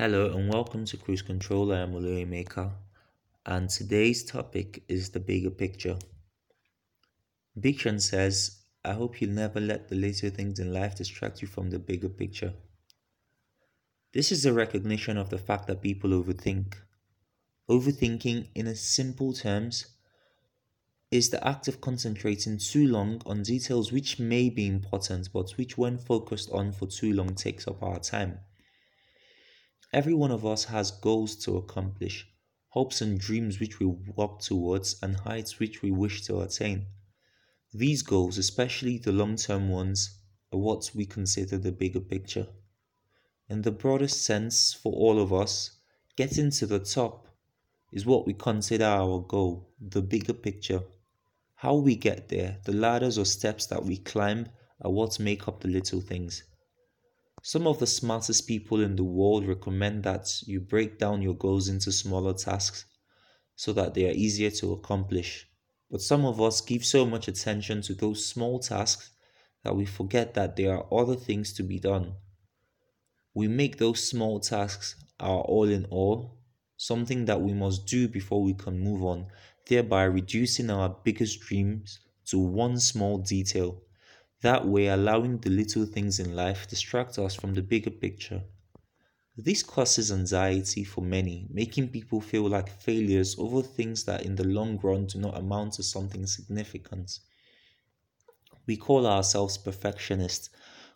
Hello and welcome to Cruise Control. I am Olori Maker, and today's topic is the bigger picture. Big Sean says, I hope you'll never let the little things in life distract you from the bigger picture. This is a recognition of the fact that people overthink. Overthinking, in simple terms, is the act of concentrating too long on details which may be important but which, when focused on for too long, takes up our time. Every one of us has goals to accomplish, hopes and dreams which we work towards, and heights which we wish to attain. These goals, especially the long term ones, are what we consider the bigger picture. In the broadest sense, for all of us, getting to the top is what we consider our goal, the bigger picture. How we get there, the ladders or steps that we climb, are what make up the little things. Some of the smartest people in the world recommend that you break down your goals into smaller tasks so that they are easier to accomplish. But some of us give so much attention to those small tasks that we forget that there are other things to be done. We make those small tasks our all in all, something that we must do before we can move on, thereby reducing our biggest dreams to one small detail that way, allowing the little things in life distract us from the bigger picture. This causes anxiety for many, making people feel like failures over things that in the long run do not amount to something significant. We call ourselves perfectionists,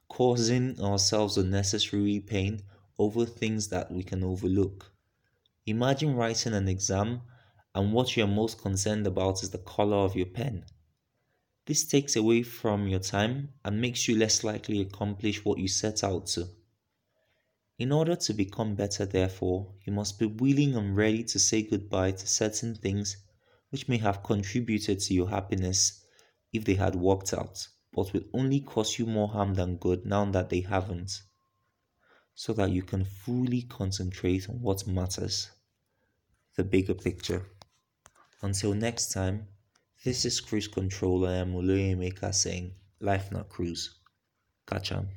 causing ourselves unnecessary pain over things that we can overlook. Imagine writing an exam and what you're most concerned about is the color of your pen. This takes away from your time and makes you less likely to accomplish what you set out to. In order to become better, therefore, you must be willing and ready to say goodbye to certain things which may have contributed to your happiness if they had worked out, but will only cause you more harm than good now that they haven't, so that you can fully concentrate on what matters the bigger picture. Until next time, this is Cruise Control. I am Olori Maker saying, Life not cruise. Catch 'em.